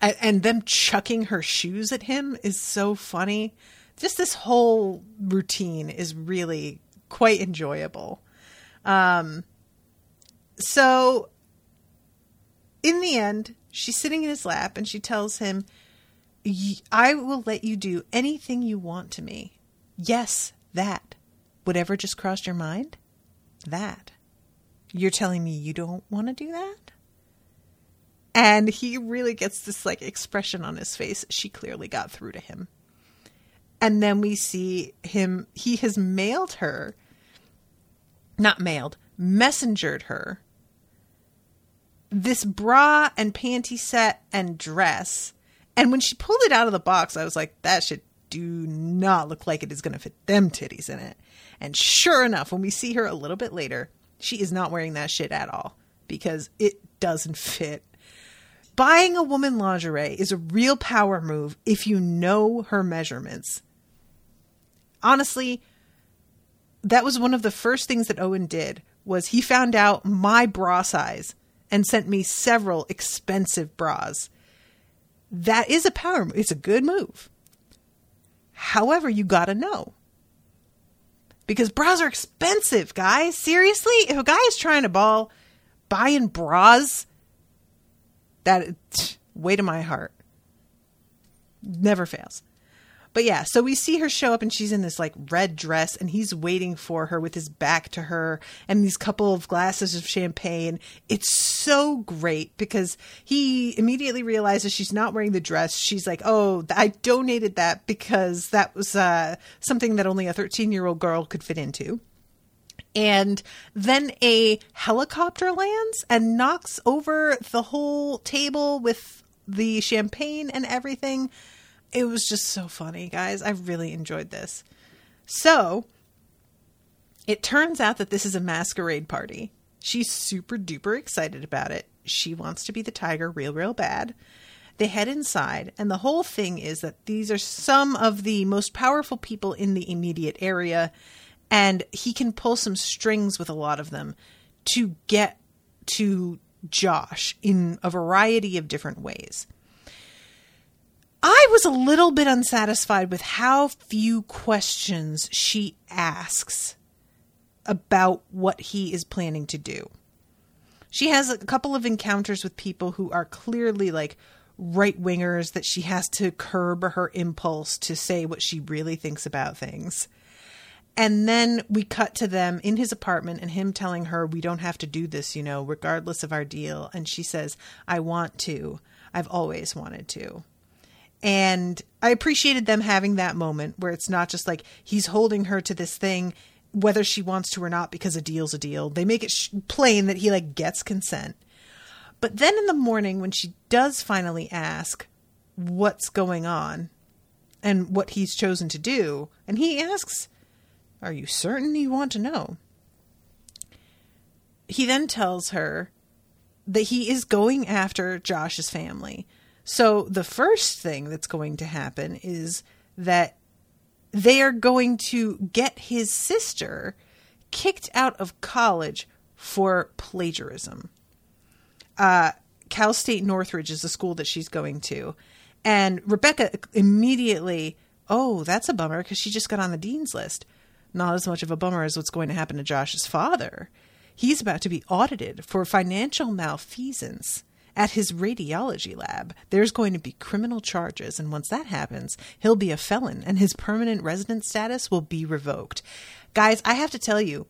and them chucking her shoes at him is so funny. Just this whole routine is really quite enjoyable. Um, so, in the end, she's sitting in his lap and she tells him, I will let you do anything you want to me. Yes, that. Whatever just crossed your mind? That. You're telling me you don't want to do that? And he really gets this like expression on his face. She clearly got through to him. And then we see him, he has mailed her, not mailed, messengered her this bra and panty set and dress. And when she pulled it out of the box, I was like, that should do not look like it is going to fit them titties in it. And sure enough, when we see her a little bit later, she is not wearing that shit at all because it doesn't fit Buying a woman lingerie is a real power move if you know her measurements. Honestly, that was one of the first things that Owen did was he found out my bra size and sent me several expensive bras. That is a power move. It's a good move. However, you got to know. Because bras are expensive, guys. Seriously? If a guy is trying to ball buying bras that way to my heart. Never fails. But yeah, so we see her show up and she's in this like red dress and he's waiting for her with his back to her and these couple of glasses of champagne. It's so great because he immediately realizes she's not wearing the dress. She's like, "Oh, I donated that because that was uh, something that only a 13-year-old girl could fit into." and then a helicopter lands and knocks over the whole table with the champagne and everything. It was just so funny, guys. I really enjoyed this. So, it turns out that this is a masquerade party. She's super duper excited about it. She wants to be the tiger real, real bad. They head inside, and the whole thing is that these are some of the most powerful people in the immediate area and he can pull some strings with a lot of them to get to Josh in a variety of different ways. I was a little bit unsatisfied with how few questions she asks about what he is planning to do. She has a couple of encounters with people who are clearly like right wingers that she has to curb her impulse to say what she really thinks about things. And then we cut to them in his apartment and him telling her, We don't have to do this, you know, regardless of our deal. And she says, I want to. I've always wanted to. And I appreciated them having that moment where it's not just like he's holding her to this thing, whether she wants to or not, because a deal's a deal. They make it sh- plain that he like gets consent. But then in the morning, when she does finally ask what's going on and what he's chosen to do, and he asks, Are you certain you want to know? He then tells her that he is going after Josh's family. So the first thing that's going to happen is that they are going to get his sister kicked out of college for plagiarism uh, Cal State Northridge is the school that she's going to. And Rebecca immediately, oh, that's a bummer because she just got on the dean's list. Not as much of a bummer as what's going to happen to Josh's father. He's about to be audited for financial malfeasance at his radiology lab. There's going to be criminal charges, and once that happens, he'll be a felon and his permanent resident status will be revoked. Guys, I have to tell you,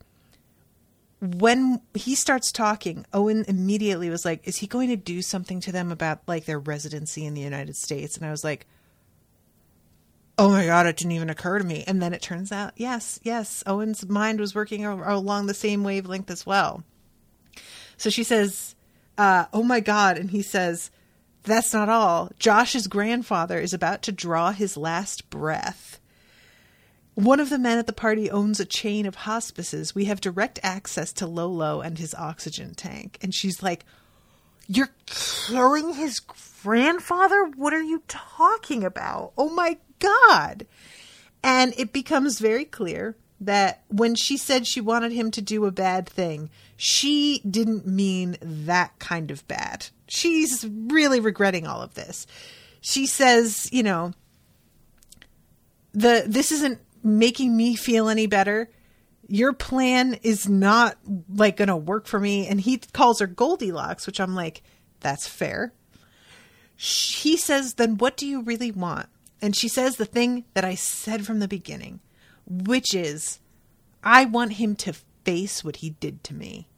when he starts talking, Owen immediately was like, Is he going to do something to them about like their residency in the United States? And I was like, Oh my God, it didn't even occur to me. And then it turns out, yes, yes, Owen's mind was working along the same wavelength as well. So she says, uh, Oh my God. And he says, That's not all. Josh's grandfather is about to draw his last breath. One of the men at the party owns a chain of hospices. We have direct access to Lolo and his oxygen tank. And she's like, You're killing his grandfather? What are you talking about? Oh my God. And it becomes very clear that when she said she wanted him to do a bad thing, she didn't mean that kind of bad. She's really regretting all of this. She says, you know, the this isn't making me feel any better. Your plan is not like going to work for me. And he calls her Goldilocks, which I'm like, that's fair. He says, then what do you really want? And she says the thing that I said from the beginning, which is, I want him to face what he did to me.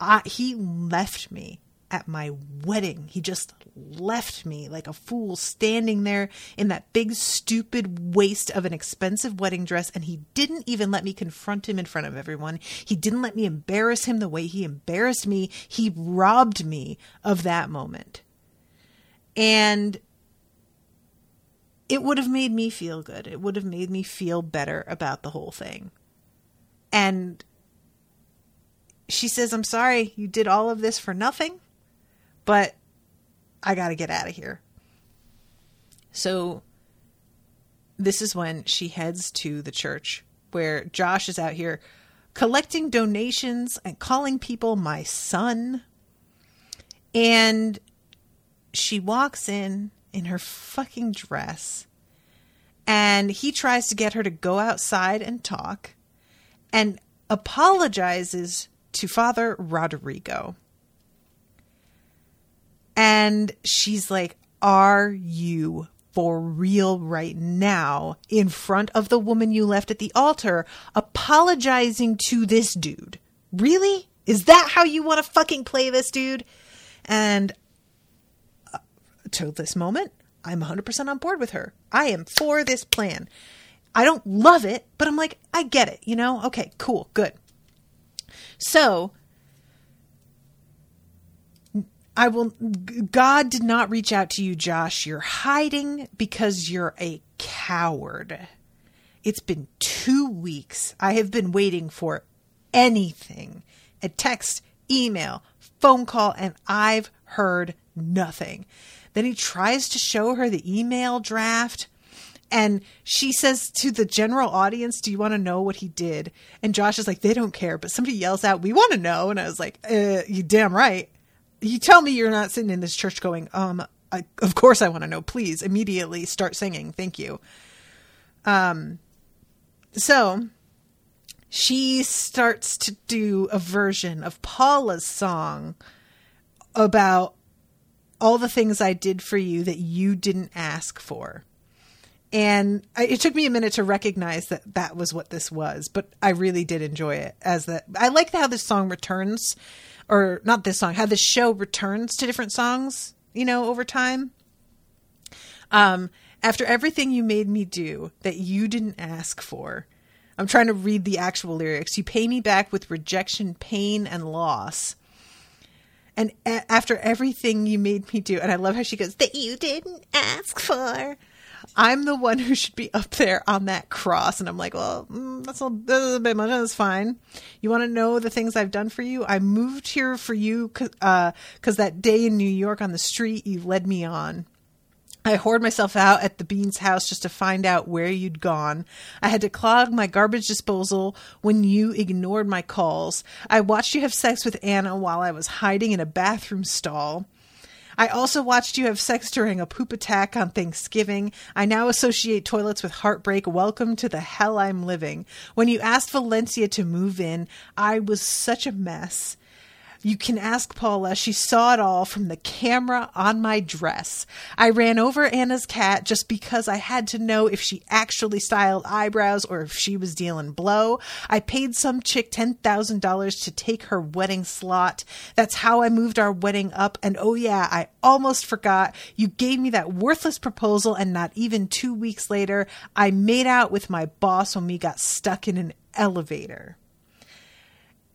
I, he left me at my wedding. He just left me like a fool standing there in that big stupid waste of an expensive wedding dress and he didn't even let me confront him in front of everyone. He didn't let me embarrass him the way he embarrassed me. He robbed me of that moment. And it would have made me feel good. It would have made me feel better about the whole thing. And she says, I'm sorry, you did all of this for nothing but I got to get out of here. So this is when she heads to the church where Josh is out here collecting donations and calling people my son. And she walks in in her fucking dress and he tries to get her to go outside and talk and apologizes to Father Rodrigo. And she's like, Are you for real right now in front of the woman you left at the altar apologizing to this dude? Really? Is that how you want to fucking play this dude? And to this moment, I'm 100% on board with her. I am for this plan. I don't love it, but I'm like, I get it, you know? Okay, cool, good. So I will. God did not reach out to you, Josh. You're hiding because you're a coward. It's been two weeks. I have been waiting for anything a text, email, phone call, and I've heard nothing. Then he tries to show her the email draft And she says to the general audience, Do you want to know what he did? And Josh is like, They don't care. But somebody yells out, We want to know. And I was like, uh, You damn right. You tell me you're not sitting in this church going, Um, I, of course I want to know. Please immediately start singing. Thank you. Um, so she starts to do a version of Paula's song about all the things I did for you that you didn't ask for. And I, it took me a minute to recognize that that was what this was, but I really did enjoy it as that. I like how this song returns, or not this song, how this show returns to different songs, you know, over time. Um, after everything you made me do that you didn't ask for, I'm trying to read the actual lyrics. You pay me back with rejection, pain, and loss. And a- after everything you made me do, and I love how she goes, that you didn't ask for. I'm the one who should be up there on that cross. And I'm like, well, mm, that's, a, that's a bit much. That's fine. You want to know the things I've done for you? I moved here for you because uh, that day in New York on the street you led me on. I whored myself out at the Beans house just to find out where you'd gone. I had to clog my garbage disposal when you ignored my calls. I watched you have sex with Anna while I was hiding in a bathroom stall. I also watched you have sex during a poop attack on Thanksgiving. I now associate toilets with heartbreak. Welcome to the hell I'm living. When you asked Valencia to move in, I was such a mess. You can ask Paula. She saw it all from the camera on my dress. I ran over Anna's cat just because I had to know if she actually styled eyebrows or if she was dealing blow. I paid some chick $10,000 to take her wedding slot. That's how I moved our wedding up. And oh, yeah, I almost forgot. You gave me that worthless proposal, and not even two weeks later, I made out with my boss when we got stuck in an elevator.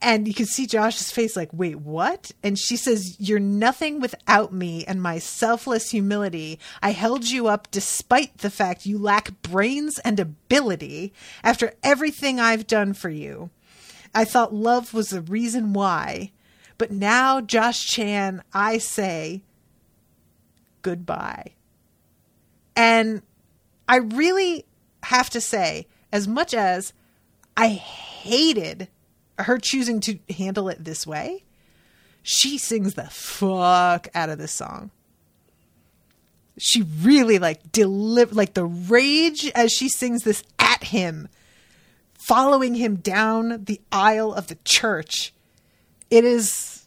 And you can see Josh's face like, wait, what? And she says, You're nothing without me and my selfless humility. I held you up despite the fact you lack brains and ability after everything I've done for you. I thought love was the reason why. But now, Josh Chan, I say goodbye. And I really have to say, as much as I hated her choosing to handle it this way, she sings the fuck out of this song. She really like deliver like the rage as she sings this at him, following him down the aisle of the church. It is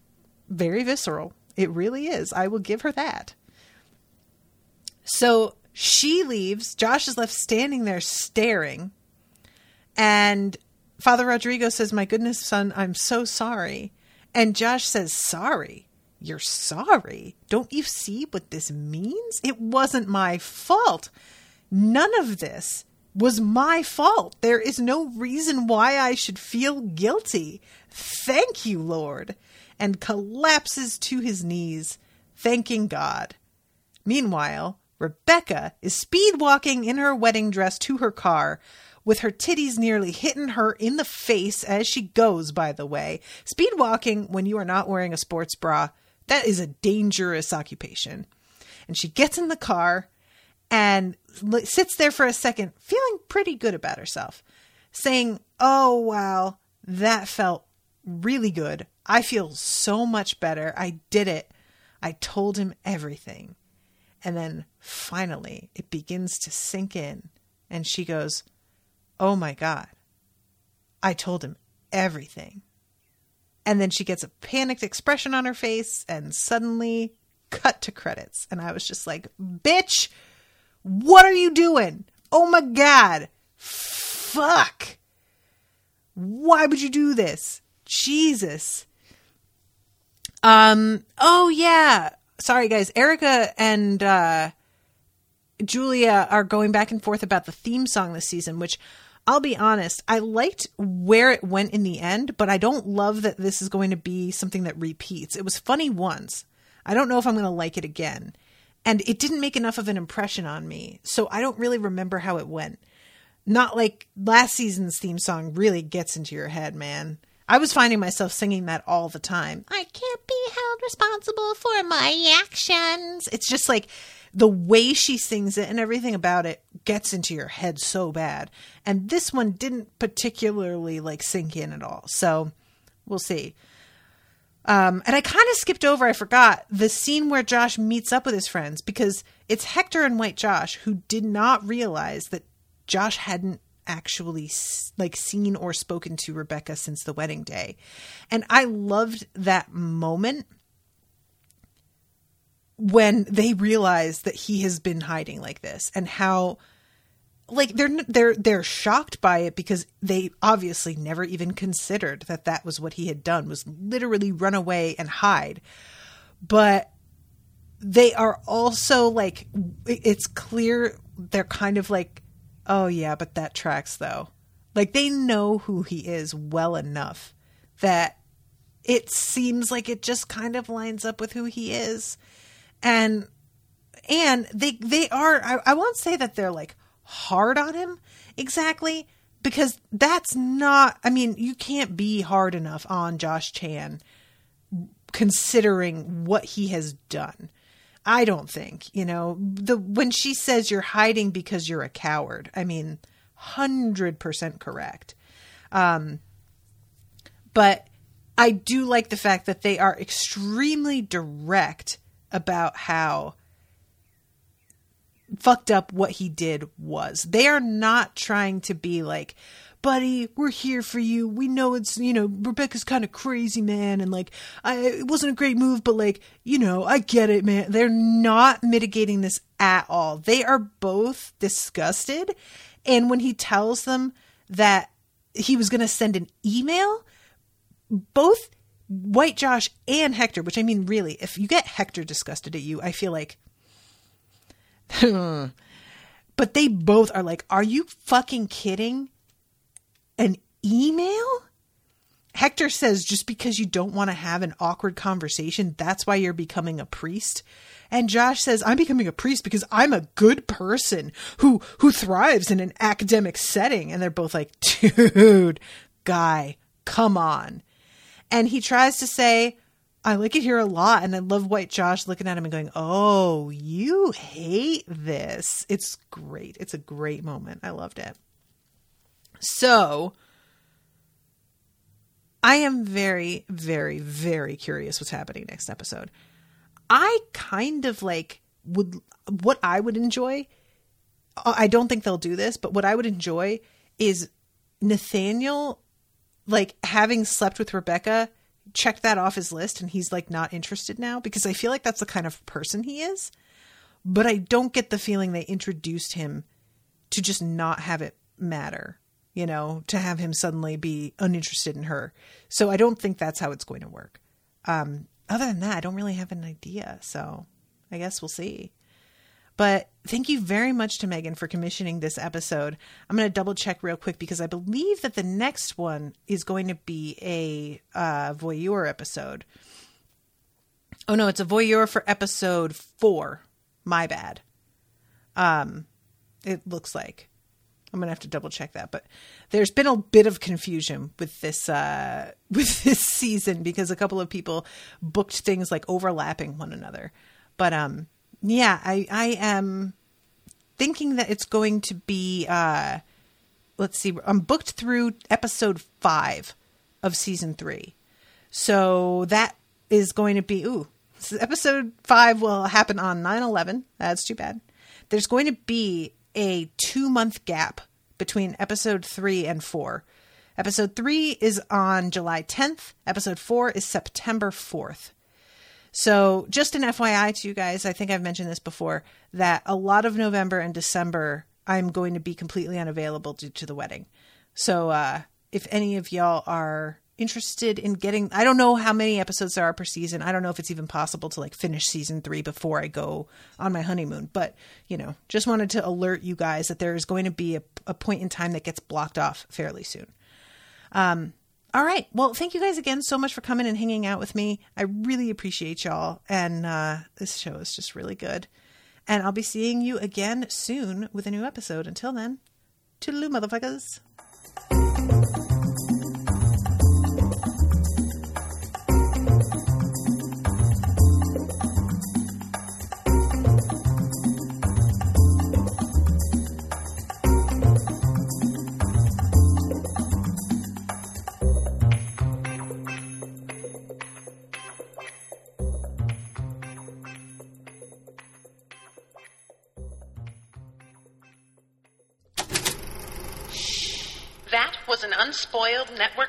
very visceral. It really is. I will give her that. So she leaves. Josh is left standing there staring. And Father Rodrigo says, My goodness, son, I'm so sorry. And Josh says, Sorry? You're sorry? Don't you see what this means? It wasn't my fault. None of this was my fault. There is no reason why I should feel guilty. Thank you, Lord. And collapses to his knees, thanking God. Meanwhile, Rebecca is speed walking in her wedding dress to her car with her titties nearly hitting her in the face as she goes, by the way. Speed walking when you are not wearing a sports bra, that is a dangerous occupation. And she gets in the car and sits there for a second, feeling pretty good about herself, saying, Oh, wow, that felt really good. I feel so much better. I did it. I told him everything. And then finally, it begins to sink in. And she goes, Oh my God. I told him everything. And then she gets a panicked expression on her face and suddenly cut to credits. And I was just like, bitch, what are you doing? Oh my God. Fuck. Why would you do this? Jesus. Um, oh yeah. Sorry guys. Erica and, uh, Julia are going back and forth about the theme song this season, which I'll be honest, I liked where it went in the end, but I don't love that this is going to be something that repeats. It was funny once. I don't know if I'm going to like it again. And it didn't make enough of an impression on me. So I don't really remember how it went. Not like last season's theme song really gets into your head, man. I was finding myself singing that all the time. I can't be held responsible for my actions. It's just like the way she sings it and everything about it gets into your head so bad. And this one didn't particularly like sink in at all. So we'll see. Um, and I kind of skipped over, I forgot the scene where Josh meets up with his friends because it's Hector and White Josh who did not realize that Josh hadn't actually like seen or spoken to Rebecca since the wedding day. And I loved that moment when they realize that he has been hiding like this and how like they're they're they're shocked by it because they obviously never even considered that that was what he had done was literally run away and hide but they are also like it's clear they're kind of like oh yeah but that tracks though like they know who he is well enough that it seems like it just kind of lines up with who he is and and they they are I, I won't say that they're like hard on him exactly because that's not I mean you can't be hard enough on Josh Chan considering what he has done. I don't think, you know, the when she says you're hiding because you're a coward. I mean, 100% correct. Um but I do like the fact that they are extremely direct about how fucked up what he did was. They are not trying to be like, buddy, we're here for you. We know it's, you know, Rebecca's kind of crazy, man. And like, I, it wasn't a great move, but like, you know, I get it, man. They're not mitigating this at all. They are both disgusted. And when he tells them that he was going to send an email, both White Josh and Hector, which I mean, really, if you get Hector disgusted at you, I feel like but they both are like, Are you fucking kidding? An email? Hector says, Just because you don't want to have an awkward conversation, that's why you're becoming a priest. And Josh says, I'm becoming a priest because I'm a good person who who thrives in an academic setting. And they're both like, dude, guy, come on. And he tries to say, I like it here a lot, and I love White Josh looking at him and going, "Oh, you hate this." It's great. It's a great moment. I loved it. So, I am very, very, very curious what's happening next episode. I kind of like would what I would enjoy. Uh, I don't think they'll do this, but what I would enjoy is Nathaniel like having slept with Rebecca checked that off his list and he's like not interested now because I feel like that's the kind of person he is. But I don't get the feeling they introduced him to just not have it matter, you know, to have him suddenly be uninterested in her. So I don't think that's how it's going to work. Um, other than that, I don't really have an idea. So I guess we'll see. But thank you very much to Megan for commissioning this episode. I'm going to double check real quick because I believe that the next one is going to be a uh, voyeur episode. Oh no, it's a voyeur for episode four. My bad. Um, it looks like. I'm gonna have to double check that, but there's been a bit of confusion with this uh, with this season because a couple of people booked things like overlapping one another. But um, yeah, I I am thinking that it's going to be uh let's see, I'm booked through episode 5 of season 3. So that is going to be ooh, episode 5 will happen on 9/11. That's too bad. There's going to be a 2-month gap between episode 3 and 4. Episode 3 is on July 10th, episode 4 is September 4th. So, just an FYI to you guys, I think I've mentioned this before that a lot of November and December I'm going to be completely unavailable due to the wedding. So, uh, if any of y'all are interested in getting, I don't know how many episodes there are per season. I don't know if it's even possible to like finish season three before I go on my honeymoon. But, you know, just wanted to alert you guys that there is going to be a, a point in time that gets blocked off fairly soon. Um, all right. Well, thank you guys again so much for coming and hanging out with me. I really appreciate y'all. And uh, this show is just really good. And I'll be seeing you again soon with a new episode. Until then, toodaloo, motherfuckers. An Network